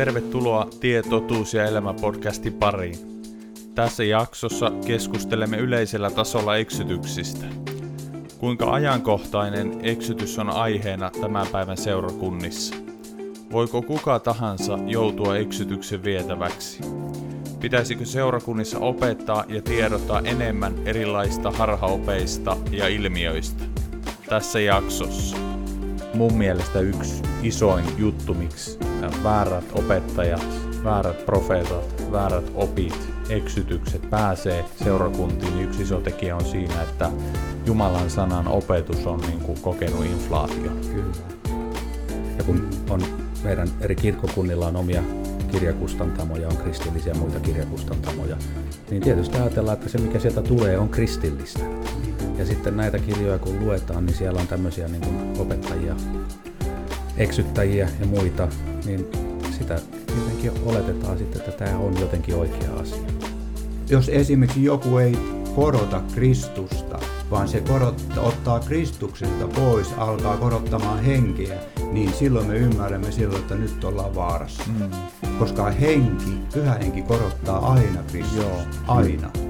Tervetuloa Tie, totuus ja elämä podcastin pariin. Tässä jaksossa keskustelemme yleisellä tasolla eksytyksistä. Kuinka ajankohtainen eksytys on aiheena tämän päivän seurakunnissa? Voiko kuka tahansa joutua eksytyksen vietäväksi? Pitäisikö seurakunnissa opettaa ja tiedottaa enemmän erilaista harhaopeista ja ilmiöistä? Tässä jaksossa. Mun mielestä yksi isoin juttu, miksi väärät opettajat, väärät profeetat, väärät opit, eksytykset pääsee seurakuntiin, niin yksi iso tekijä on siinä, että Jumalan sanan opetus on niin kuin kokenut inflaatio. Kyllä. Ja kun on meidän eri kirkkokunnilla on omia kirjakustantamoja, on kristillisiä muita kirjakustantamoja, niin tietysti ajatellaan, että se mikä sieltä tulee on kristillistä. Ja sitten näitä kirjoja kun luetaan, niin siellä on tämmöisiä niin kuin opettajia, eksyttäjiä ja muita, niin sitä jotenkin oletetaan sitten, että tämä on jotenkin oikea asia. Jos esimerkiksi joku ei korota Kristusta, vaan se korottaa, ottaa Kristuksesta pois, alkaa korottamaan henkeä, niin silloin me ymmärrämme silloin, että nyt ollaan vaarassa. Mm. Koska henki, pyhä henki korottaa aina Kristusta. Joo. Aina.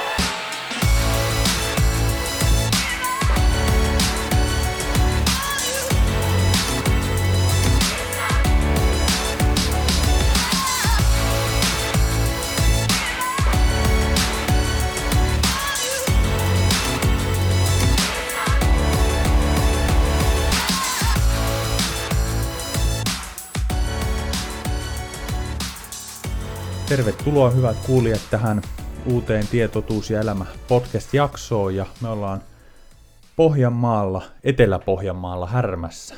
Tervetuloa hyvät kuulijat tähän uuteen Tietotuus ja elämä podcast-jaksoon ja me ollaan Pohjanmaalla, Etelä-Pohjanmaalla Härmässä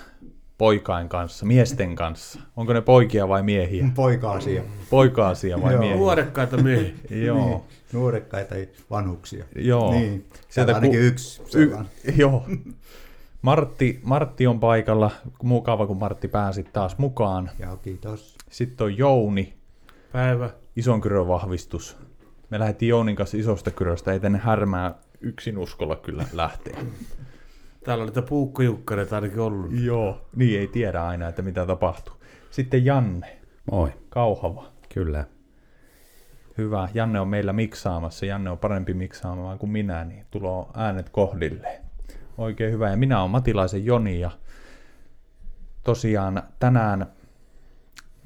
poikain kanssa, miesten kanssa. Onko ne poikia vai miehiä? Poika-asia. Poika-asia vai miehiä? Nuorekkaita miehiä. Joo. Niin, nuorekkaita vanhuksia. Joo. Niin, Sieltä ainakin ku... yksi y- Joo. Martti, Martti on paikalla. Mukava, kun Martti pääsi taas mukaan. Joo, kiitos. Sitten on Jouni. Päivä ison kyrön vahvistus. Me lähdettiin Jounin kanssa isosta kyröstä, ei tänne härmää yksin uskolla kyllä lähteä. Täällä on niitä puukkojukkareita ainakin ollut. Joo, niin ei tiedä aina, että mitä tapahtuu. Sitten Janne. Moi. Kauhava. Kyllä. Hyvä. Janne on meillä miksaamassa. Janne on parempi miksaamaan kuin minä, niin tulo äänet kohdille. Oikein hyvä. Ja minä olen Matilaisen Joni ja tosiaan tänään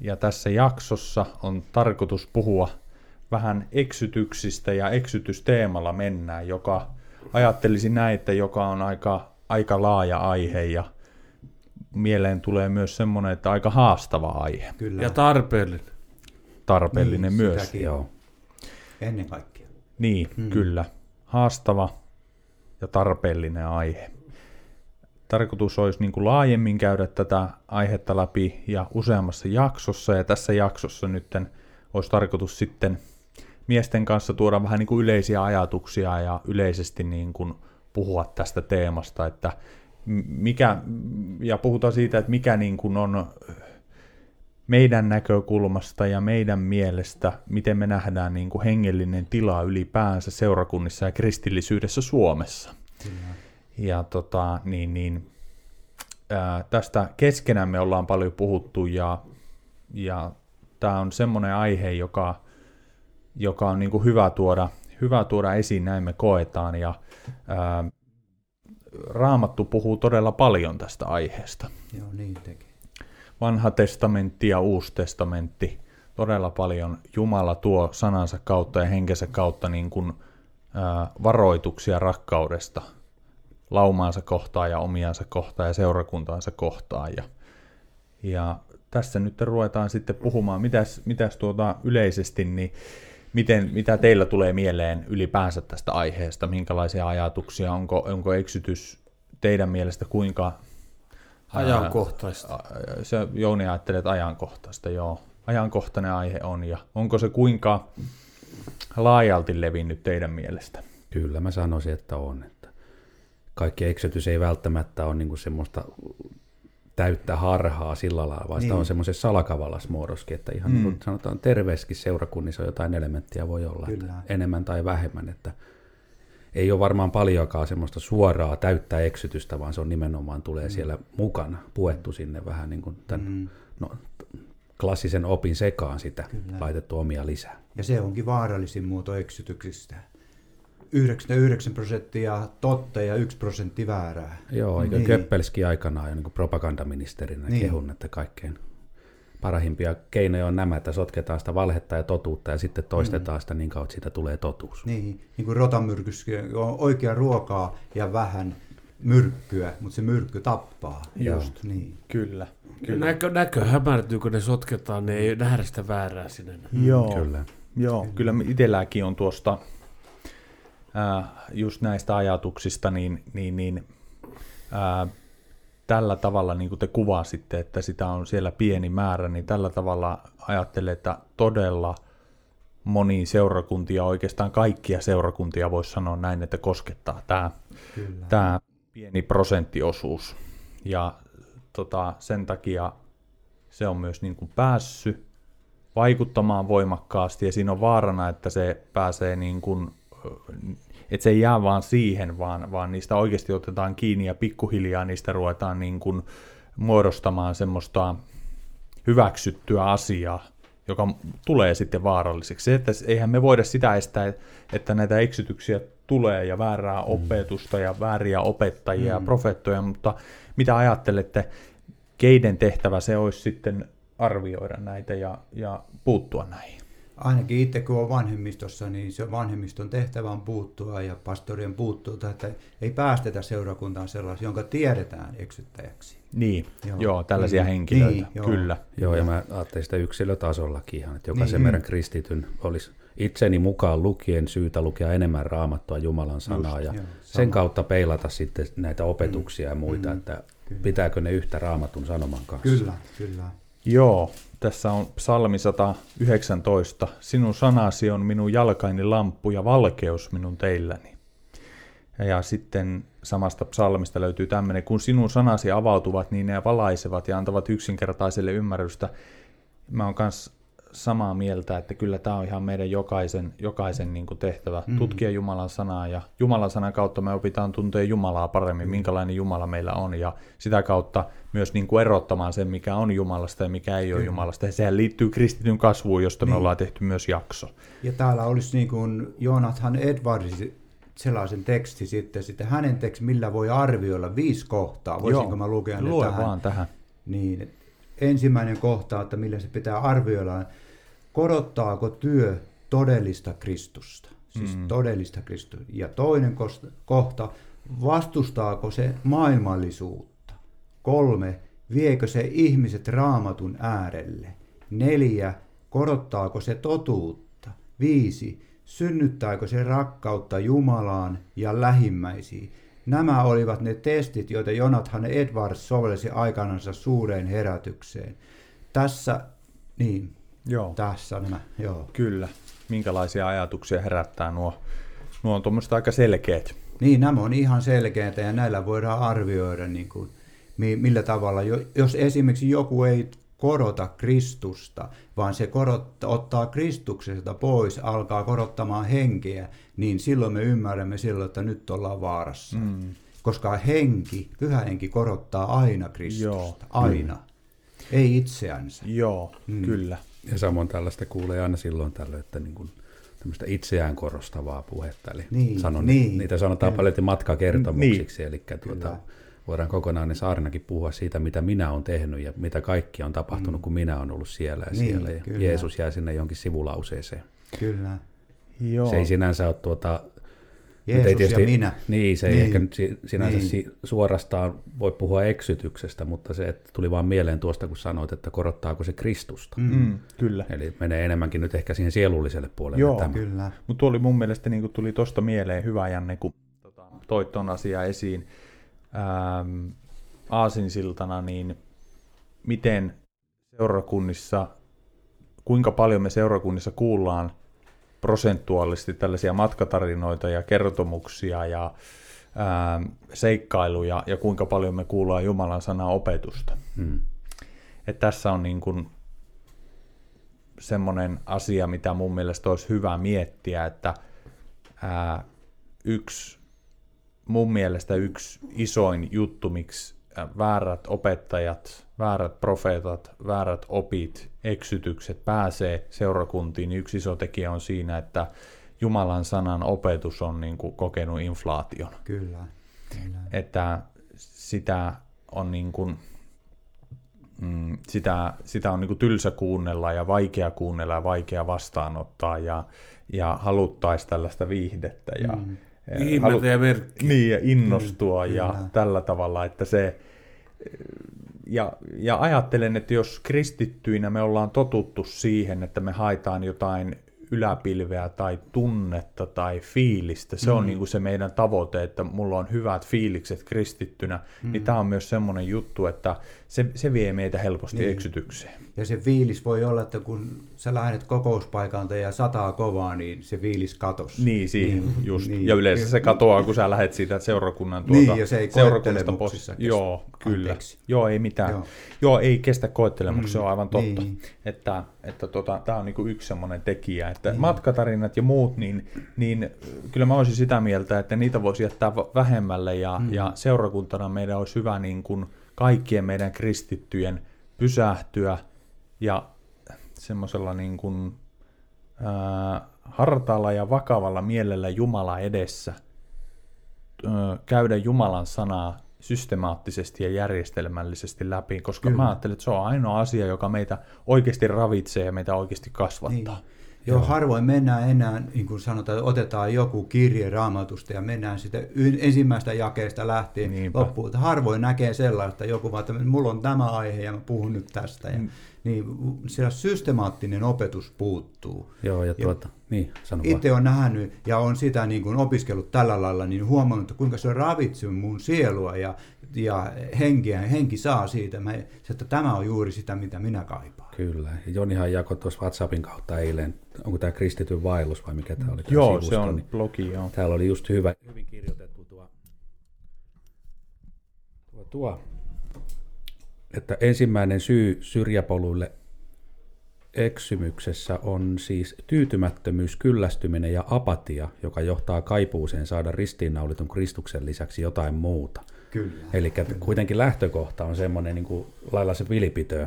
ja tässä jaksossa on tarkoitus puhua vähän eksytyksistä ja eksytysteemalla mennään, joka ajattelisin näin, että joka on aika, aika laaja aihe ja mieleen tulee myös semmoinen, että aika haastava aihe. Kyllä. Ja tarpeellinen. Tarpeellinen niin, myös. Sitäkin, joo. Ennen kaikkea. Niin, hmm. kyllä. Haastava ja tarpeellinen aihe tarkoitus olisi niin kuin laajemmin käydä tätä aihetta läpi ja useammassa jaksossa, ja tässä jaksossa nyt olisi tarkoitus sitten miesten kanssa tuoda vähän niin kuin yleisiä ajatuksia ja yleisesti niin kuin puhua tästä teemasta, että mikä, ja puhutaan siitä, että mikä niin kuin on meidän näkökulmasta ja meidän mielestä, miten me nähdään niin kuin hengellinen tila ylipäänsä seurakunnissa ja kristillisyydessä Suomessa. Kyllä. Ja tota, niin, niin, ää, tästä keskenämme ollaan paljon puhuttu ja, ja tämä on semmoinen aihe, joka, joka on niin kuin hyvä, tuoda, hyvä tuoda esiin, näin me koetaan. Ja, ää, Raamattu puhuu todella paljon tästä aiheesta. Joo, niin tekee. Vanha testamentti ja uusi testamentti todella paljon Jumala tuo sanansa kautta ja henkensä kautta niin kuin, ää, varoituksia rakkaudesta laumaansa kohtaan ja omiansa kohtaan ja seurakuntaansa kohtaan. Ja, ja tässä nyt ruvetaan sitten puhumaan, mitäs, mitäs tuota yleisesti, niin miten, mitä teillä tulee mieleen ylipäänsä tästä aiheesta, minkälaisia ajatuksia, onko, onko eksytys teidän mielestä kuinka... Ajankohtaista. Ää, se Jouni ajattelee, että ajankohtaista, joo. Ajankohtainen aihe on, ja onko se kuinka laajalti levinnyt teidän mielestä? Kyllä mä sanoisin, että on. Kaikki eksytys ei välttämättä ole niin semmoista täyttä harhaa sillä lailla, vaan niin. sitä on semmoisessa salakavallas muodoskin, että ihan mm. niin kuin sanotaan terveessäkin seurakunnissa jotain elementtiä voi olla, että enemmän tai vähemmän, että ei ole varmaan paljonkaan semmoista suoraa täyttä eksytystä, vaan se on nimenomaan tulee mm. siellä mukana, puettu sinne vähän niin kuin tämän mm. no, klassisen opin sekaan sitä, Kyllä. laitettu omia lisää. Ja se onkin vaarallisin muoto eksytyksistä. 99 prosenttia totta ja 1 prosentti väärää. Joo, eikä niin. Köppelski aikanaan jo niin propagandaministerinä niin. kehun, että kaikkein parahimpia keinoja on nämä, että sotketaan sitä valhetta ja totuutta ja sitten toistetaan mm. sitä niin kauan, että siitä tulee totuus. Niin, niin kuin rotamyrkyskin on oikea ruokaa ja vähän myrkkyä, mutta se myrkky tappaa. Joo. Just, niin. Kyllä. kyllä. Näkö, näkö hämärtyy, kun ne sotketaan, ne ei nähdä sitä väärää sinne. Joo, kyllä. Joo, kyllä itselläkin on tuosta ää, just näistä ajatuksista, niin, niin, niin ää, tällä tavalla, niin kuin te kuvasitte, että sitä on siellä pieni määrä, niin tällä tavalla ajattelen, että todella moni seurakuntia, oikeastaan kaikkia seurakuntia voisi sanoa näin, että koskettaa tämä, tämä pieni prosenttiosuus. Ja tota, sen takia se on myös niin kuin päässyt vaikuttamaan voimakkaasti ja siinä on vaarana, että se pääsee niin kuin että se ei jää vaan siihen, vaan, vaan niistä oikeasti otetaan kiinni ja pikkuhiljaa niistä ruvetaan niin kuin muodostamaan semmoista hyväksyttyä asiaa, joka tulee sitten vaaralliseksi. Se, että eihän me voida sitä estää, että näitä eksytyksiä tulee ja väärää mm. opetusta ja vääriä opettajia mm. ja profettoja, mutta mitä ajattelette, keiden tehtävä se olisi sitten arvioida näitä ja, ja puuttua näihin? Ainakin itse kun on vanhemmistossa, niin se vanhemmiston tehtävä on puuttua ja pastorien puuttua, että ei päästetä seurakuntaan sellaisia, jonka tiedetään eksyttäjäksi. Niin, joo, joo tällaisia niin, henkilöitä, niin, joo. kyllä. Joo, ja mä ajattelin sitä yksilötasollakin ihan, että jokaisen niin. meidän kristityn olisi itseni mukaan lukien syytä lukea enemmän raamattua Jumalan sanaa Just, ja joo, sen kautta peilata sitten näitä opetuksia mm, ja muita, mm, että kyllä. pitääkö ne yhtä raamatun sanoman kanssa. Kyllä, kyllä. Joo, tässä on psalmi 119. Sinun sanasi on minun jalkaini lamppu ja valkeus minun teilläni. Ja sitten samasta psalmista löytyy tämmöinen, kun sinun sanasi avautuvat, niin ne valaisevat ja antavat yksinkertaiselle ymmärrystä. Mä oon kanssa samaa mieltä, että kyllä tämä on ihan meidän jokaisen, jokaisen niin kuin tehtävä mm. tutkia Jumalan sanaa ja Jumalan sanan kautta me opitaan tuntea Jumalaa paremmin, mm. minkälainen Jumala meillä on ja sitä kautta myös niin kuin erottamaan sen, mikä on Jumalasta ja mikä ei ole Jumalasta. Ja sehän liittyy kristityn kasvuun, josta niin. me ollaan tehty myös jakso. Ja täällä olisi niin kuin Jonathan Edwards sellaisen teksti sitten, sitten hänen teksti, millä voi arvioida viisi kohtaa. Voisinko Joo, mä lukea ne tähän? vaan tähän. Niin, ensimmäinen kohta, että millä se pitää arvioida, korottaako työ todellista Kristusta. Siis mm. todellista Kristusta. Ja toinen kohta, vastustaako se maailmallisuutta. Kolme, viekö se ihmiset raamatun äärelle. Neljä, korottaako se totuutta. Viisi, synnyttääkö se rakkautta Jumalaan ja lähimmäisiin. Nämä olivat ne testit, joita Jonathan Edwards sovelsi aikanansa suureen herätykseen. Tässä, niin, joo. tässä nämä, joo. Kyllä. Minkälaisia ajatuksia herättää nuo? Nuo on tuommoista aika selkeät. Niin, nämä on ihan selkeitä ja näillä voidaan arvioida, niin kuin, millä tavalla, jos esimerkiksi joku ei korota Kristusta, vaan se korottaa, ottaa Kristuksesta pois, alkaa korottamaan henkeä, niin silloin me ymmärrämme silloin, että nyt ollaan vaarassa. Mm. Koska henki, pyhä henki korottaa aina Kristusta. Joo. Aina. Mm. Ei itseänsä. Joo, mm. kyllä. Ja samoin tällaista kuulee aina silloin tällöin, että niin kuin tämmöistä itseään korostavaa puhetta. Eli niin, sanon, niin. niitä sanotaan paljon matkakertomuksiksi, niin. eli tuota, voidaan kokonainen saarnakin puhua siitä, mitä minä olen tehnyt ja mitä kaikki on tapahtunut, mm. kun minä olen ollut siellä ja Niin, siellä. Ja kyllä. Jeesus jää sinne jonkin sivulauseeseen. Kyllä. Joo. Se ei sinänsä ole tuota, Jeesus Nyt ei ja minä. Niin, se ei Niin. ehkä nyt si- sinänsä Niin. suorastaan voi puhua eksytyksestä, mutta se että tuli vaan mieleen tuosta, kun sanoit, että korottaako se Kristusta. Mm. Mm, kyllä. Eli menee enemmänkin nyt ehkä siihen sielulliselle puolelle Joo, tämä. Kyllä. Mutta tuo oli mun mielestä niin tuli tosta mieleen hyvä Janne, kun tota, toit ton asiaa esiin ähm, aasinsiltana, niin miten seurakunnissa, kuinka paljon me seurakunnissa kuullaan prosentuaalisesti tällaisia matkatarinoita ja kertomuksia ja ähm, seikkailuja ja kuinka paljon me kuullaan Jumalan sanaa opetusta. Mm. Et tässä on niin kuin semmoinen asia, mitä mun mielestä olisi hyvä miettiä, että ää, yksi, mun mielestä yksi isoin juttu, miksi ää, väärät opettajat, väärät profeetat, väärät opit, eksytykset pääsee seurakuntiin, niin yksi iso tekijä on siinä, että Jumalan sanan opetus on niin kuin kokenut inflaation Kyllä. Kyllä. että sitä on niin kuin, mm, sitä, sitä on niin kuin tylsä kuunnella ja vaikea kuunnella ja vaikea vastaanottaa ja, ja haluttaisi tällaista viihdettä ja Mm. Ihmeltä ja merkkiä. niin, ja innostua Mm, ja kyllä. tällä tavalla, että se ja, ja ajattelen, että jos kristittyinä me ollaan totuttu siihen, että me haetaan jotain yläpilveä tai tunnetta tai fiilistä, se on niin kuin se meidän tavoite, että mulla on hyvät fiilikset kristittynä, mm. niin tämä on myös semmoinen juttu, että se, se vie meitä helposti Niin. niin. eksytykseen. Ja se fiilis voi olla, että kun sä lähdet kokouspaikalta ja sataa kovaa, niin se fiilis katos. Niin, siihen Niin, niin, just. niin. Niin. Ja yleensä se katoaa, kun sä lähdet siitä seurakunnan tuota, Niin, ja se ei seurakunnasta kestä. Joo, kyllä. Anteeksi. Joo, ei mitään. Joo. Joo, ei kestä koettelemuksia, se on aivan totta. niin. Että, että tota, tämä on niinku yksi semmoinen tekijä. Että niin. matkatarinat ja muut, niin, niin kyllä mä olisin sitä mieltä, että niitä voisi jättää vähemmälle ja, mm. ja seurakuntana meidän olisi hyvä niin kuin kaikkien meidän kristittyjen pysähtyä ja semmoisella niin kuin, ää, hartaalla ja vakavalla mielellä Jumala edessä ö, käydä Jumalan sanaa systemaattisesti ja järjestelmällisesti läpi, koska Kyllä. mä ajattelen, että se on ainoa asia, joka meitä oikeasti ravitsee ja meitä oikeasti kasvattaa. Niin. Joo, harvoin mennään enää, niin kuin sanotaan, että otetaan joku kirje raamatusta ja mennään sitä ensimmäistä jakeesta lähtien Niinpä. loppuun. Harvoin näkee sellaista, joku vaan, että mulla on tämä aihe ja mä puhun nyt tästä. Ja, Mm. Niin siellä systemaattinen opetus puuttuu. Joo, ja tuota, niin, sano. Itse on nähnyt ja on sitä niin kuin opiskellut tällä lailla, niin huomannut, että kuinka se ravitsee mun sielua ja, ja henkiä. Henki saa siitä, mä, että tämä on juuri sitä, mitä minä kaipaan. Kyllä. Ja Jonihan jakoi tuossa WhatsAppin kautta eilen, onko tämä kristityn vaellus vai mikä tämä oli? tää Joo, sivusto, se on niin blogi, joo. Täällä oli just hyvä, hyvin kirjoitettu tuo, tuo, tuo, että ensimmäinen syy syrjäpoluille eksymyksessä on siis tyytymättömyys, kyllästyminen ja apatia, joka johtaa kaipuuseen saada ristiinnaulitun Kristuksen lisäksi jotain muuta. Kyllä. Eli kuitenkin lähtökohta on semmoinen niin kuin, lailla se vilipitö,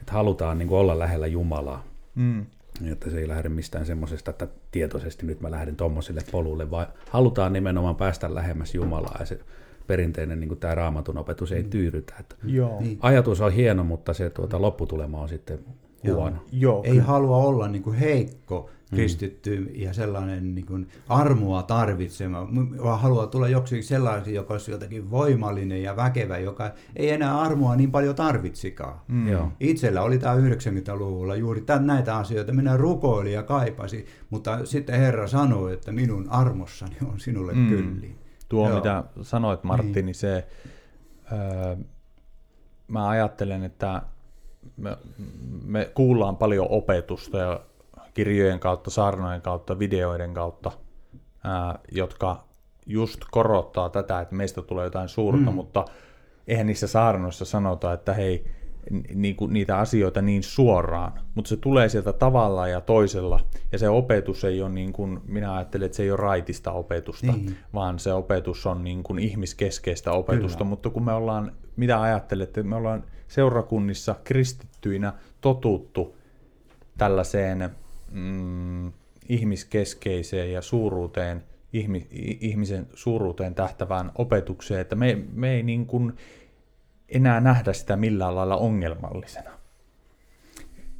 että halutaan niin kuin, olla lähellä Jumalaa. Mm. Että se ei lähde mistään semmoisesta, että tietoisesti nyt mä lähden tommoselle polulle, vaan halutaan nimenomaan päästä lähemmäs Jumalaa ja se perinteinen niin tämä raamatun opetus ei tyydytä. Että Joo. Niin. ajatus on hieno, mutta se tuota, lopputulema on sitten huono. Joo, Ei halua olla niin kuin heikko kristitty ja sellainen niin kuin armoa tarvitsema, vaan haluaa tulla joksikin sellaisen, joka olisi jotenkin voimallinen ja väkevä, joka ei enää armoa niin paljon tarvitsikaan. Mm. Joo. Itsellä oli tämä 90-luvulla juuri tämän, näitä asioita. Minä rukoilin ja kaipasin, mutta sitten Herra sanoi, että minun armossani on sinulle mm. Mm. kyllin. Tuo, Joo. mitä sanoit Martti, Niin. niin se, öö, mä ajattelen, että me, me kuullaan paljon opetusta ja kirjojen kautta, saarnojen kautta, videoiden kautta, ää, jotka just korottaa tätä, että meistä tulee jotain suurta, mm. mutta eihän niissä saarnoissa sanota, että hei, n- niinku niitä asioita niin suoraan, mutta se tulee sieltä tavalla ja toisella, ja se opetus ei ole niin kuin, minä ajattelen, että se ei ole raitista opetusta, Niin. vaan se opetus on niin kuin ihmiskeskeistä opetusta, Kyllä. mutta kun me ollaan, mitä ajattelette, me ollaan seurakunnissa kristittyinä totuttu tällaiseen mm, ihmiskeskeiseen ja suuruuteen ihmi, ihmisen suuruuteen tähtävään opetukseen, että me, me ei niin kuin enää nähdä sitä millään lailla ongelmallisena.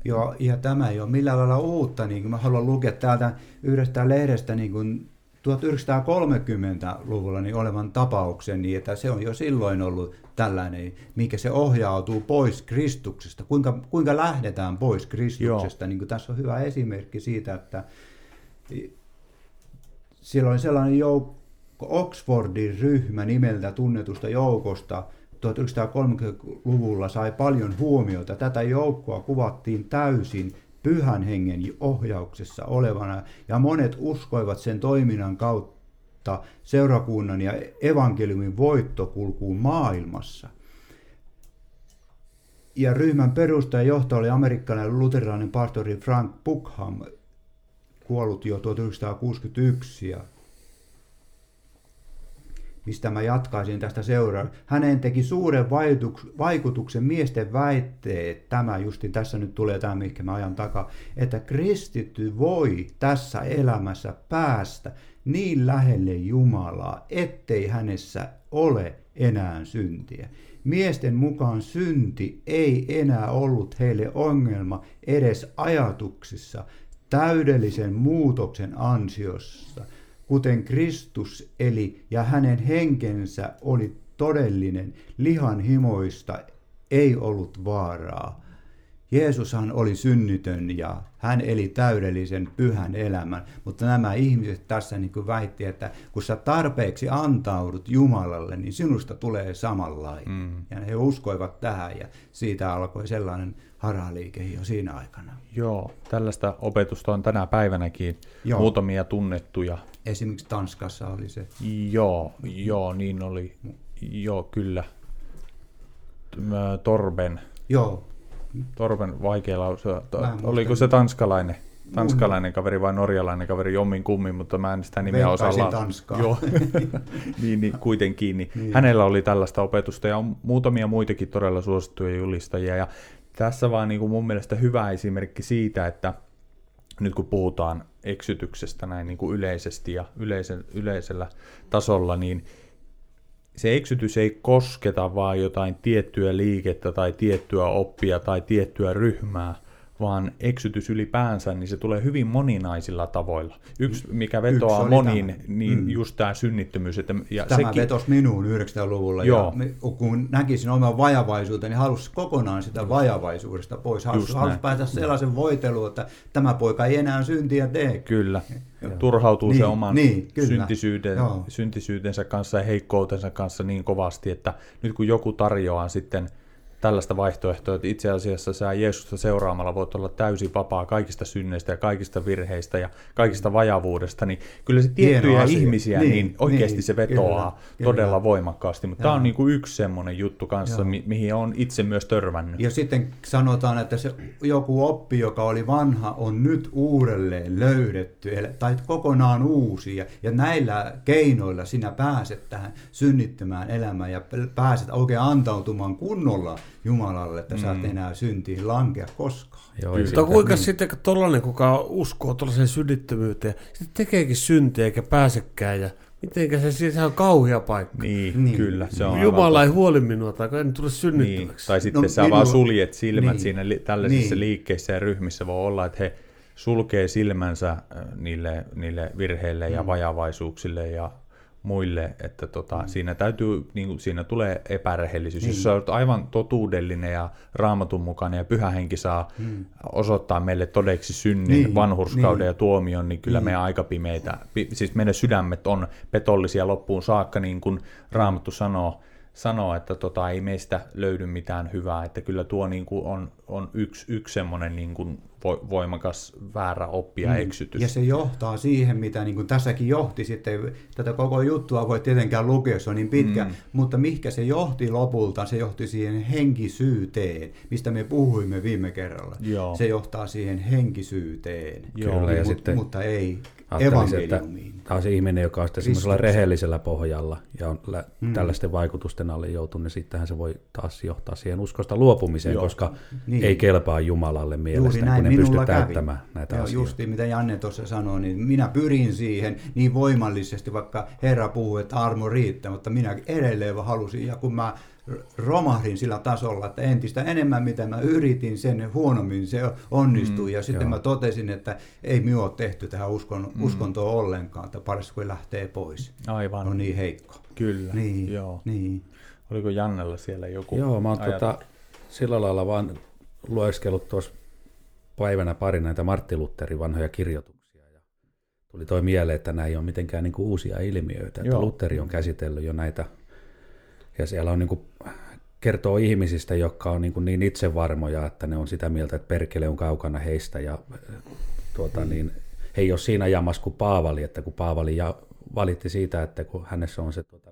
Joo, ja tämä ei ole millään lailla uutta. Niin kuin mä haluan lukea täältä yhdestä lehdestä niin kuin 1930-luvulla niin olevan tapauksen, niin että se on jo silloin ollut tällainen, mikä se ohjautuu pois Kristuksesta, kuinka, kuinka lähdetään pois Kristuksesta. Niin kuin tässä on hyvä esimerkki siitä, että siellä oli sellainen joukko, Oxfordin ryhmä nimeltä tunnetusta joukosta, 1930-luvulla sai paljon huomiota. Tätä joukkoa kuvattiin täysin pyhän hengen ohjauksessa olevana, ja monet uskoivat sen toiminnan kautta seurakunnan ja evankeliumin voittokulkuun maailmassa. Ja ryhmän perustaja johtaja oli amerikkalainen luterilainen pastori Frank Buckham, kuollut jo 1961. Ja mistä mä jatkaisin tästä seuraa. Häneen teki suuren vaikutuksen miesten väitteet, tämä justin tässä nyt tulee tämä, mikä mä ajan takaa, että kristitty voi tässä elämässä päästä niin lähelle Jumalaa, ettei hänessä ole enää syntiä. Miesten mukaan synti ei enää ollut heille ongelma edes ajatuksissa täydellisen muutoksen ansiossa – kuten Kristus eli ja hänen henkensä oli todellinen, lihan himoista ei ollut vaaraa. Jeesushan oli synnytön ja hän eli täydellisen pyhän elämän, mutta nämä ihmiset tässä niin kuin väitti, että kun sä tarpeeksi antaudut Jumalalle, niin sinusta tulee samanlainen. Mm. Ja he uskoivat tähän ja siitä alkoi sellainen harhaliike jo siinä aikana. Joo, tällaista opetusta on tänä päivänäkin Joo. muutamia tunnettuja. Esimerkiksi Tanskassa oli se. Joo, joo niin oli. Joo, kyllä. Torben. Joo. Torben vaikea lause. Oliko se tanskalainen? Tanskalainen kaveri vai norjalainen kaveri, jommin kummin, mutta mä en sitä nimeä osaa Tanskaa. Joo, niin, niin, kuitenkin. Niin. Niin. Hänellä oli tällaista opetusta ja on muutamia muitakin todella suosittuja julistajia. Ja tässä vaan niin kuin mun mielestä hyvä esimerkki siitä, että nyt kun puhutaan eksytyksestä näin niin kuin yleisesti ja yleisen, yleisellä tasolla, niin se eksytys ei kosketa vaan jotain tiettyä liikettä tai tiettyä oppia tai tiettyä ryhmää, vaan eksytys ylipäänsä, niin se tulee hyvin moninaisilla tavoilla. Yksi, mikä vetoaa Yksi moniin, tämä. niin mm. just tämä synnittömyys. Että, ja tämä sekin... vetosi minuun 90-luvulla, Joo. ja kun näkisin oman vajavaisuuden, niin halusi kokonaan sitä vajavaisuudesta pois. Halusi, halusi päästä sellaisen voiteluun, että tämä poika ei enää syntiä tee. Kyllä. Ja turhautuu niin, se oman niin, syntisyyden, syntisyytensä kanssa ja heikkoutensa kanssa niin kovasti, että nyt kun joku tarjoaa sitten – tällaista vaihtoehtoa, että itse asiassa sä Jeesusta seuraamalla voit olla täysin vapaa kaikista synneistä ja kaikista virheistä ja kaikista vajavuudesta, niin kyllä se tiettyjä ihmisiä, niin, niin oikeasti niin, se vetoaa kyllä, todella kyllä. voimakkaasti. Mutta tämä on niin kuin yksi semmoinen juttu kanssa, mi- mihin on itse myös törmännyt. Ja sitten sanotaan, että se joku oppi, joka oli vanha, on nyt uudelleen löydetty tai kokonaan uusi. Ja, ja näillä keinoilla sinä pääset tähän synnittämään elämään ja pääset oikein antautumaan kunnolla Jumalalle, että mm. sä et enää syntiin lankea koskaan. Joo, Mutta kuinka niin. sitten tollainen, kuka uskoo tuollaiseen synnittömyyteen, sitten tekeekin syntiä eikä pääsekään ja Mitenkä se, se on kauhea paikka. Niin, niin. kyllä. Se on Jumala aivan... ei huoli minua, tai en tule synnyttäväksi. Niin. Tai sitten no, sä minua... vaan suljet silmät niin. siinä tällaisissa niin. liikkeissä ja ryhmissä. Voi olla, että he sulkee silmänsä niille, niille virheille ja mm. vajavaisuuksille ja muille, että tota, mm. siinä, täytyy, niin kuin, siinä tulee epärehellisyys. Niin. Jos sä olet aivan totuudellinen ja raamatun mukainen ja pyhä henki saa mm. osoittaa meille todeksi synnin, niin. vanhurskauden niin. ja tuomion, niin kyllä niin. me aika pimeitä, siis meidän sydämet on petollisia loppuun saakka, niin kuin raamattu sanoo, sanoo, että tota, ei meistä löydy mitään hyvää, että kyllä tuo niin kuin on, on yksi, yksi semmoinen niin kuin voimakas väärä oppi ja mm. eksytys. Ja se johtaa siihen, mitä niin kuin tässäkin johti sitten, tätä koko juttua voi tietenkään lukea, se on niin pitkä, mm. mutta mihinkä se johti lopulta, se johti siihen henkisyyteen, mistä me puhuimme viime kerralla. Joo. Se johtaa siihen henkisyyteen, Joo, Kyllä, ja mutta, sitten... mutta ei että evankeliumiin. tämä on se ihminen, joka on sitten semmoisella rehellisellä pohjalla ja on lä- mm. tällaisten vaikutusten alle joutunut, niin sittenhän se voi taas johtaa siihen uskosta luopumiseen, Joo. koska Niin. ei kelpaa Jumalalle näin kun ne pysty minulla kävi. täyttämään näitä Joo, asioita. Justi mitä Janne tuossa sanoi, niin minä pyrin siihen niin voimallisesti, vaikka Herra puhuu, että armo riittää, mutta minä edelleen vaan halusin. Ja kun mä romahdin sillä tasolla, että entistä enemmän mitä mä yritin, sen huonommin se onnistui. Mm, ja sitten joo. mä totesin, että ei minua ole tehty tähän uskon, mm. uskontoon ollenkaan, että parissa kuin lähtee pois. Aivan, On niin heikko. kyllä. Niin, Joo. niin. Oliko Jannella siellä joku Joo, mä oon tota, sillä lailla vaan lueskellut tuossa päivänä pari näitä Martti Lutherin vanhoja kirjoituksia. Ja tuli toi mieleen, että nämä ei ole mitenkään niinku uusia ilmiöitä. Että. Lutheri on käsitellyt jo näitä. Ja siellä on niinku, kertoo ihmisistä, jotka on niinku niin itsevarmoja, että ne on sitä mieltä, että perkele on kaukana heistä. Ja tuota, niin, he ei ole siinä jamassa kuin Paavali, että kun Paavali ja valitti siitä, että kun hänessä on se tuota,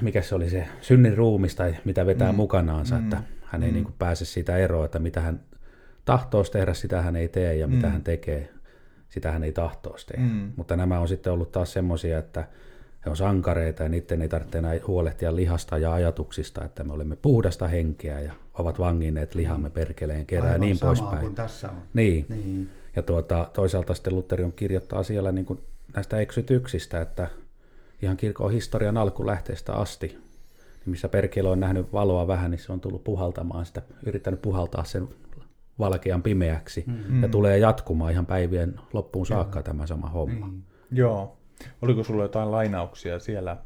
mikä se oli se synnin ruumis tai mitä vetää mm. mukanaansa, mm. että hän ei mm. niin kuin pääse siitä eroon, että mitä hän tahtoisi tehdä, sitä hän ei tee ja mitä Mm. hän tekee, sitä hän ei tahtoisi tehdä. Mm. Mutta nämä on sitten ollut taas semmoisia, että he on sankareita ja niiden ei tarvitse enää huolehtia lihasta ja ajatuksista, että me olemme puhdasta henkeä ja ovat vanginneet lihamme perkeleen kerää ja niin poispäin. kuin tässä on. Niin. Niin. Ja tuota, toisaalta sitten Lutheri on kirjoittaa siellä niin kuin näistä eksytyksistä, että ihan kirkon historian alkulähteestä asti, niin missä perkele on nähnyt valoa vähän, niin se on tullut puhaltamaan sitä, yrittänyt puhaltaa sen valkean pimeäksi. Mm. Ja tulee jatkumaan ihan päivien loppuun saakka tämä sama homma. Niin. Joo. Oliko sulla jotain lainauksia siellä,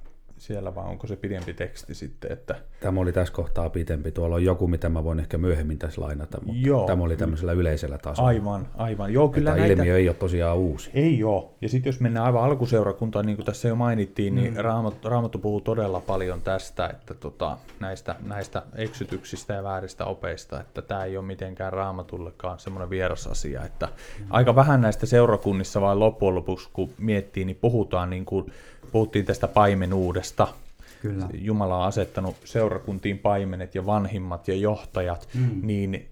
siellä vai onko se pidempi teksti sitten, että Tämä oli tässä kohtaa pitempi. Tuolla on joku, mitä mä voin ehkä myöhemmin tässä lainata, mutta Joo. tämä oli tämmöisellä yleisellä tasolla. aivan, aivan. Joo, kyllä Tämä näitä... ilmiö ei ole tosiaan uusi. Ei ole. Ja sitten jos mennään aivan alkuseurakuntaan, niin kuin tässä jo mainittiin, niin Raamattu, Raamattu puhuu todella paljon tästä, että tota, näistä, näistä eksytyksistä ja vääristä opeista, että tämä ei ole mitenkään Raamatullekaan semmoinen vieras asia. Että aika vähän näistä seurakunnissa vaan loppujen lopuksi, kun miettii, niin puhutaan niin kuin, puhuttiin tästä paimenuudesta. Kyllä. Jumala on asettanut seurakuntiin paimenet ja vanhimmat ja johtajat, mm. niin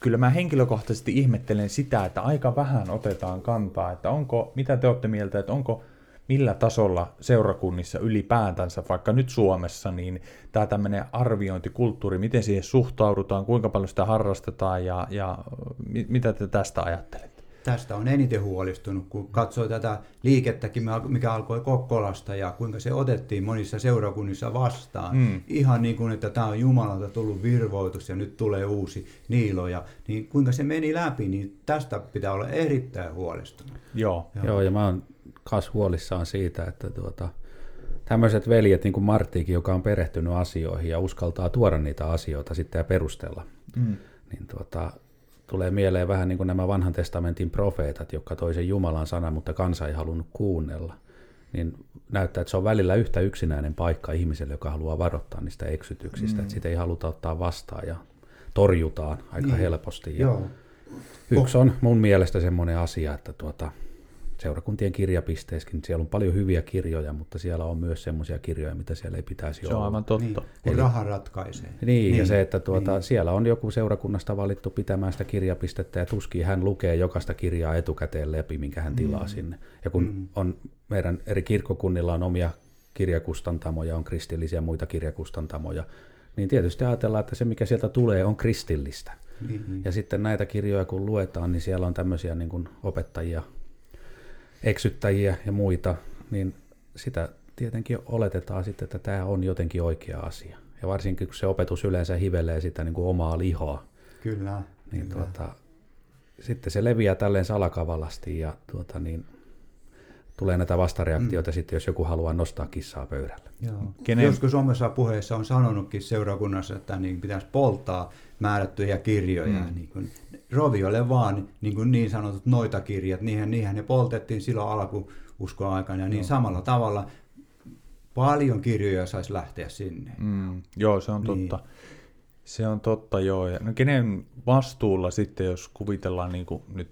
kyllä mä henkilökohtaisesti ihmettelen sitä, että aika vähän otetaan kantaa, että onko, mitä te olette mieltä, että onko millä tasolla seurakunnissa ylipäätänsä, vaikka nyt Suomessa, niin tämä tämmöinen arviointikulttuuri, miten siihen suhtaudutaan, kuinka paljon sitä harrastetaan ja, ja mi- mitä te tästä ajattelette? Tästä on eniten huolestunut, kun katsoo tätä liikettäkin, mikä alkoi Kokkolasta ja kuinka se otettiin monissa seurakunnissa vastaan. Mm. Ihan niin kuin, että tämä on Jumalalta tullut virvoitus ja nyt tulee uusi niilo. Ja, niin kuinka se meni läpi, niin tästä pitää olla erittäin huolestunut. Joo, Joo. Joo, ja mä oon kas huolissaan siitä, että tuota, tämmöiset veljet, niin kuin Marttiikin, joka on perehtynyt asioihin ja uskaltaa tuoda niitä asioita sitten ja perustella, mm. niin tuota, tulee mieleen vähän niin kuin nämä vanhan testamentin profeetat, jotka toi sen Jumalan sanan, mutta kansa ei halunnut kuunnella. Niin näyttää, että se on välillä yhtä yksinäinen paikka ihmiselle, joka haluaa varoittaa niistä eksytyksistä, mm. että sitä ei haluta ottaa vastaan ja torjutaan aika Niin. helposti. Ja Joo. Yksi on mun mielestä semmoinen asia, että tuota, seurakuntien kirjapisteissäkin, siellä on paljon hyviä kirjoja, mutta siellä on myös semmoisia kirjoja, mitä siellä ei pitäisi se on olla. aivan totta. Niin, kun raha ratkaisee. Niin, niin, ja se, että tuota, niin. siellä on joku seurakunnasta valittu pitämään sitä kirjapistettä ja tuskin hän lukee jokaista kirjaa etukäteen läpi, minkä hän tilaa mm. sinne. Ja kun mm. on meidän eri kirkkokunnilla on omia kirjakustantamoja, on kristillisiä muita kirjakustantamoja, niin tietysti ajatellaan, että se mikä sieltä tulee on kristillistä. Niin. Ja sitten näitä kirjoja kun luetaan, niin siellä on tämmöisiä niin kuin opettajia, eksyttäjiä ja muita, niin sitä tietenkin oletetaan sitten, että tämä on jotenkin oikea asia. Ja varsinkin kun se opetus yleensä hivelee sitä niin kuin omaa lihoa, Kyllä. niin kyllä. tuota, sitten se leviää tälleen salakavalasti ja tuota, niin, tulee näitä vastareaktioita mm. sitten, jos joku haluaa nostaa kissaa pöydälle. Joo. Kenen-. Joskus omassa puheessa on sanonutkin seurakunnassa, että niin pitäisi polttaa määrättyjä kirjoja. Mm. Niin, kuin, roviolle vaan niin, kuin niin sanotut noita kirjat, niihin, niihin ne poltettiin silloin alkuuskon aikana. Ja niin samalla tavalla paljon kirjoja saisi lähteä sinne. Mm, joo, se on Niin. totta. Se on totta, joo. Ja no kenen vastuulla sitten, jos kuvitellaan niin kuin nyt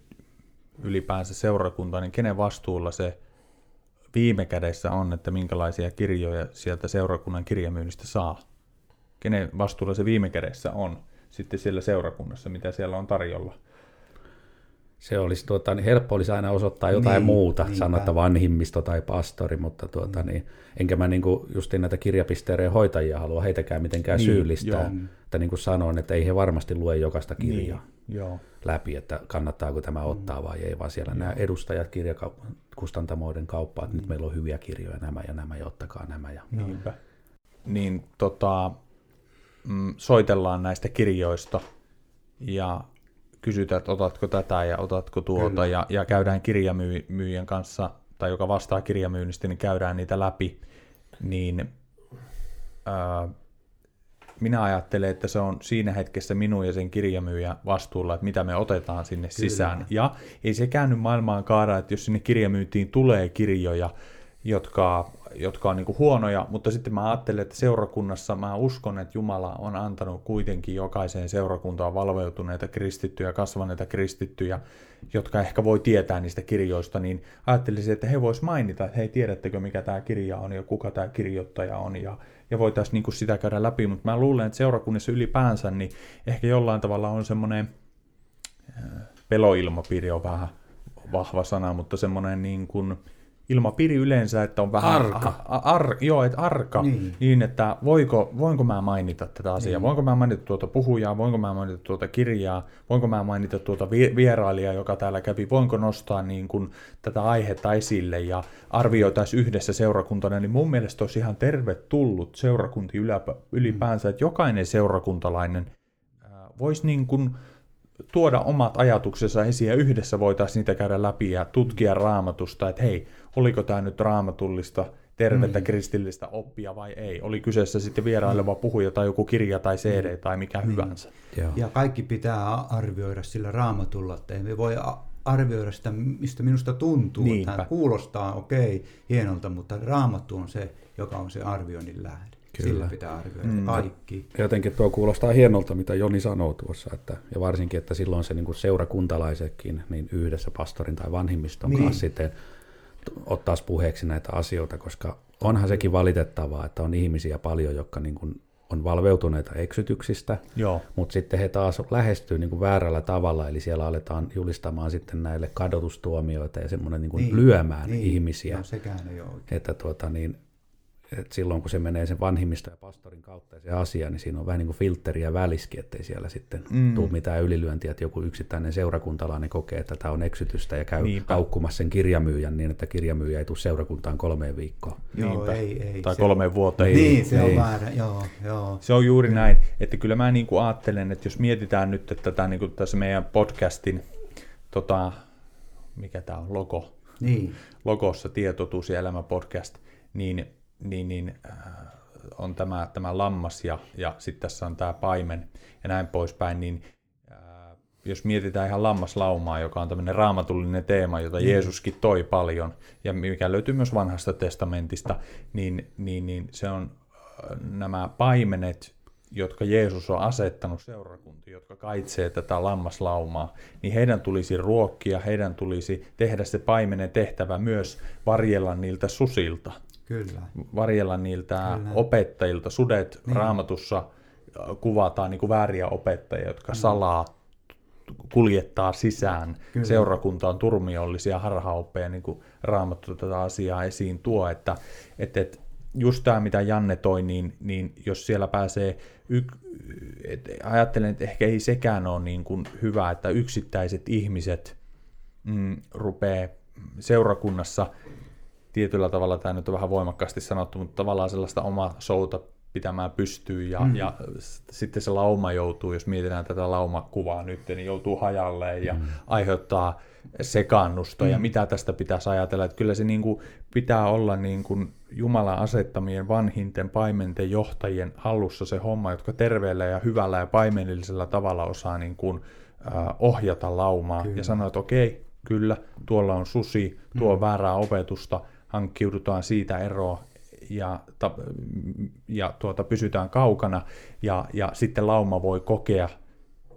ylipäänsä seurakunta, niin kenen vastuulla se viime kädessä on, että minkälaisia kirjoja sieltä seurakunnan kirjamyynnistä saa? Kenen vastuulla se viime kädessä on sitten siellä seurakunnassa, mitä siellä on tarjolla? Se olisi, tuota, niin helppo olisi aina osoittaa jotain Niin, muuta, niinpä. sanoa, että vanhimmisto tai pastori, mutta tuota, niin, enkä mä niin kuin, justiin näitä kirjapisteerien hoitajia halua heitäkään mitenkään Niin, syyllistää. joo. Että niin kuin sanoin, että ei he varmasti lue jokaista kirjaa Niin, joo. läpi, että kannattaako tämä Mm. ottaa vai ei, vaan siellä nämä edustajat kirjakustantamoiden kauppaa, että nyt Mm. meillä on hyviä kirjoja nämä ja nämä ja ottakaa nämä. Ja... Niinpä. Niin tota, mm, soitellaan näistä kirjoista ja kysytään, että otatko tätä ja otatko tuota Kyllä. ja, ja käydään kirjamyyjän kanssa, tai joka vastaa kirjamyynnistä, niin käydään niitä läpi, niin ää, minä ajattelen, että se on siinä hetkessä minun ja sen kirjamyyjän vastuulla, että mitä me otetaan sinne Kyllä. sisään. Ja ei se käänny maailmaan kaara, että jos sinne kirjamyyntiin tulee kirjoja, jotka, jotka on niin huonoja, mutta sitten mä ajattelen, että seurakunnassa mä uskon, että Jumala on antanut kuitenkin jokaiseen seurakuntaan valveutuneita kristittyjä, kasvaneita kristittyjä, jotka ehkä voi tietää niistä kirjoista, niin ajattelisin, että he vois mainita, että hei, tiedättekö mikä tämä kirja on ja kuka tämä kirjoittaja on ja, ja voitaisiin niin sitä käydä läpi, mutta mä luulen, että seurakunnissa ylipäänsä niin ehkä jollain tavalla on semmoinen peloilmapiiri on vähän vahva sana, mutta semmoinen niin kuin ilmapiiri yleensä, että on vähän... Arka. A, a, ar, joo, että arka. Niin. Niin. että voiko, voinko mä mainita tätä asiaa, niin. voinko mä mainita tuota puhujaa, voinko mä mainita tuota kirjaa, voinko mä mainita tuota vi- vierailijaa, joka täällä kävi, voinko nostaa niin kuin tätä aihetta esille ja arvioitaisiin yhdessä seurakuntana, niin mun mielestä olisi ihan tervetullut seurakunti ylipäänsä, että jokainen seurakuntalainen voisi niin kuin tuoda omat ajatuksensa esiin ja yhdessä voitaisiin niitä käydä läpi ja tutkia raamatusta, että hei, oliko tämä nyt raamatullista, tervettä mm. kristillistä oppia vai ei. Oli kyseessä sitten vieraileva puhuja tai joku kirja tai CD tai mikä hyvänsä. Joo. Ja kaikki pitää arvioida sillä raamatulla, että ei me voi arvioida sitä, mistä minusta tuntuu. Niinpä. Tämä kuulostaa okei, okay, hienolta, mutta raamattu on se, joka on se arvioinnin lähde. Kyllä. Sillä pitää arvioida mm. kaikki. Jotenkin tuo kuulostaa hienolta, mitä Joni sanoo tuossa, että, ja varsinkin, että silloin se niin kuin seurakuntalaisetkin niin yhdessä pastorin tai vanhimmiston Niin. kanssa sitten ottaisi puheeksi näitä asioita, koska onhan sekin valitettavaa, että on ihmisiä paljon, jotka niin kuin on valveutuneita eksytyksistä, Joo. mutta sitten he taas lähestyy niin kuin väärällä tavalla, eli siellä aletaan julistamaan sitten näille kadotustuomioita ja semmoinen niin kuin niin, lyömään niin, ihmisiä. No, sekään ei ole oikein. Että tuota, niin, et silloin kun se menee sen vanhimmista ja pastorin kautta ja se asia, niin siinä on vähän niin kuin filtteriä väliski, ettei siellä sitten mm. tule mitään ylilyöntiä, että joku yksittäinen seurakuntalainen kokee, että tämä on eksytystä ja käy Niinpä. haukkumassa sen kirjamyyjän niin, että kirjamyyjä ei tule seurakuntaan kolmeen viikkoon. Joo, Niinpä. ei, ei. Tai se, kolme vuotta. Ei. Niin, se ei. on väärä, joo, joo. Se on juuri näin, että kyllä mä niin kuin ajattelen, että jos mietitään nyt että tätä niin kuin tässä meidän podcastin, tota, mikä tämä on, logo, Niin, logossa Tietotuus ja elämä podcast, niin, niin, niin äh, on tämä, tämä lammas ja, ja sitten tässä on tämä paimen ja näin poispäin, niin äh, jos mietitään ihan lammaslaumaa, joka on tämmöinen raamatullinen teema, jota Jeesuskin toi paljon ja mikä löytyy myös vanhasta testamentista, niin, niin, niin se on äh, nämä paimenet, jotka Jeesus on asettanut seurakuntiin, jotka kaitsee tätä lammaslaumaa, niin heidän tulisi ruokkia, heidän tulisi tehdä se paimenen tehtävä myös varjella niiltä susilta, kyllä. varjella niiltä Kyllä. opettajilta. Sudet niin. raamatussa kuvataan niin kuin vääriä opettajia, jotka salaa kuljettaa sisään Kyllä. seurakuntaan turmiollisia harhaoppeja, niin kuin Raamattu tätä asiaa esiin tuo, että, että, että just tämä, mitä Janne toi, niin, niin jos siellä pääsee, yk, et ajattelen, että ehkä ei sekään ole niin kuin hyvä, että yksittäiset ihmiset mm, rupeaa seurakunnassa, tietyllä tavalla tämä nyt on vähän voimakkaasti sanottu, mutta tavallaan sellaista omaa souta pitämään pystyyn ja, mm. ja sitten se lauma joutuu, jos mietitään tätä laumakuvaa nyt, niin joutuu hajalleen ja mm. aiheuttaa sekaannusta mm. ja mitä tästä pitäisi ajatella. Että kyllä se niin kuin pitää olla niin kuin Jumalan asettamien vanhinten paimenten johtajien hallussa se homma, jotka terveellä ja hyvällä ja paimenillisella tavalla osaa niin kuin, äh, ohjata laumaa kyllä. ja sanoa, että okei, kyllä, tuolla on susi, tuo on väärää opetusta, hankkiudutaan siitä eroon ja, ja tuota, pysytään kaukana. Ja, ja sitten lauma voi kokea,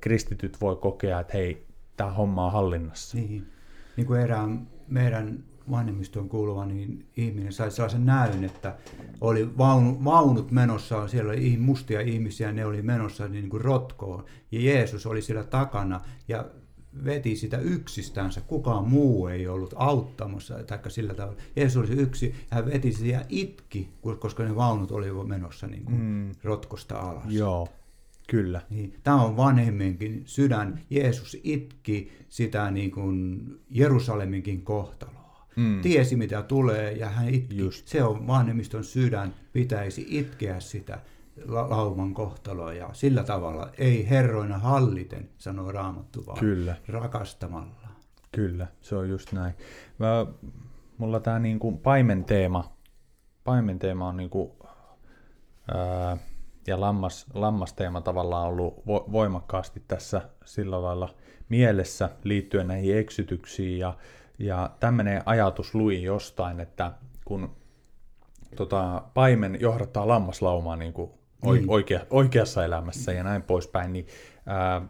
kristityt voi kokea, että hei, tämä homma on hallinnassa. Niin, niin kuin erään meidän vanhemmistoon kuuluva niin ihminen sai sellaisen näyn, että oli vaunu, vaunut menossa, siellä oli mustia ihmisiä, ne oli menossa niin kuin rotkoon, ja Jeesus oli siellä takana, ja veti sitä yksistänsä. Kukaan muu ei ollut auttamassa, taikka sillä tavalla. Jeesus oli yksi, hän veti sitä ja itki, koska ne vaunut oli menossa niin kuin mm. rotkosta alas. Joo, kyllä. Niin, tämä on vanhemminkin sydän. Jeesus itki sitä niin kuin Jerusaleminkin kohtaloa. Mm. Tiesi mitä tulee ja hän itki. Just. Se on vanhemmiston sydän, pitäisi itkeä sitä lauman kohtaloa ja sillä tavalla ei herroina halliten, sanoo Raamattu, vaan Kyllä. rakastamalla. Kyllä, se on just näin. Mä, mulla tämä niinku paimenteema, paimenteema on niinku, ää, ja lammas, lammasteema tavallaan ollut vo, voimakkaasti tässä sillä lailla mielessä liittyen näihin eksytyksiin ja, ja tämmöinen ajatus lui jostain, että kun tota, paimen johdattaa lammaslaumaa niin kuin niin. oikea, oikeassa elämässä ja näin poispäin, niin ää,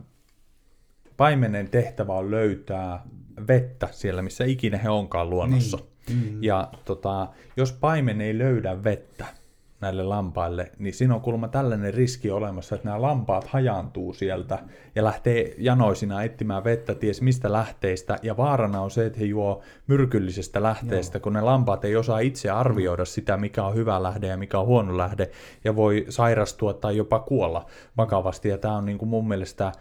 paimenen tehtävä on löytää vettä siellä, missä ikinä he onkaan luonnossa. Niin. Mm. Ja tota, jos paimen ei löydä vettä, näille lampaille, niin siinä on kuulemma tällainen riski olemassa, että nämä lampaat hajaantuu sieltä ja lähtee janoisina etsimään vettä ties mistä lähteistä, ja vaarana on se, että he juo myrkyllisestä lähteestä, Joo. kun ne lampaat ei osaa itse arvioida sitä, mikä on hyvä lähde ja mikä on huono lähde, ja voi sairastua tai jopa kuolla vakavasti, ja tämä on niin kuin mun mielestä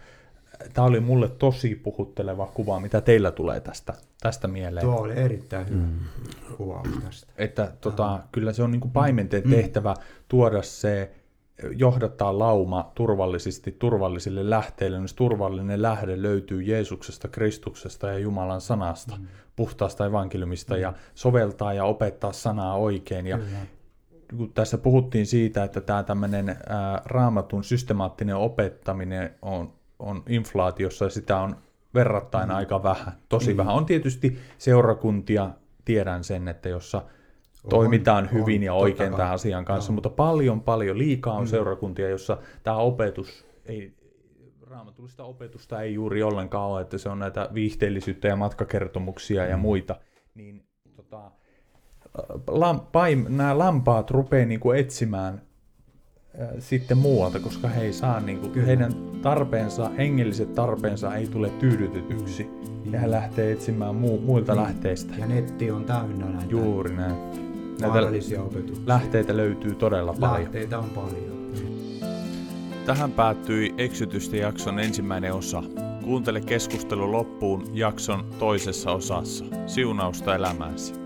tämä oli mulle tosi puhutteleva kuva, mitä teillä tulee tästä, tästä mieleen. Tuo oli erittäin hyvä mm. kuva tästä. Että tota, kyllä se on niin kuin paimenteen mm. tehtävä tuoda se, johdattaa lauma turvallisesti turvallisille lähteille, niin turvallinen lähde löytyy Jeesuksesta, Kristuksesta ja Jumalan sanasta, mm. puhtaasta evankeliumista, mm. ja soveltaa ja opettaa sanaa oikein. Ja kun tässä puhuttiin siitä, että tämä tämmöinen raamatun systemaattinen opettaminen on on inflaatiossa ja sitä on verrattain mm. aika vähän, tosi mm. vähän. On tietysti seurakuntia, tiedän sen, että jossa on, toimitaan hyvin on, ja oikein tämän asian kanssa, no. mutta paljon paljon liikaa on mm. seurakuntia, jossa tämä opetus ei, raamatullista opetusta ei juuri ollenkaan ole, että se on näitä viihteellisyyttä ja matkakertomuksia mm. ja muita, niin tota, paim, nämä lampaat rupeaa niinku etsimään sitten muualta, koska he ei saa, niin kuin, heidän tarpeensa, hengelliset tarpeensa ei tule tyydytetyksi. Ja he lähtee etsimään muu, muilta niin. lähteistä. Ja netti on täynnä näitä Juuri näin. Näitä opetuksia. lähteitä löytyy todella paljon. Lähteitä on paljon. Tähän päättyi Eksytysten jakson ensimmäinen osa. Kuuntele keskustelu loppuun jakson toisessa osassa. Siunausta elämääsi.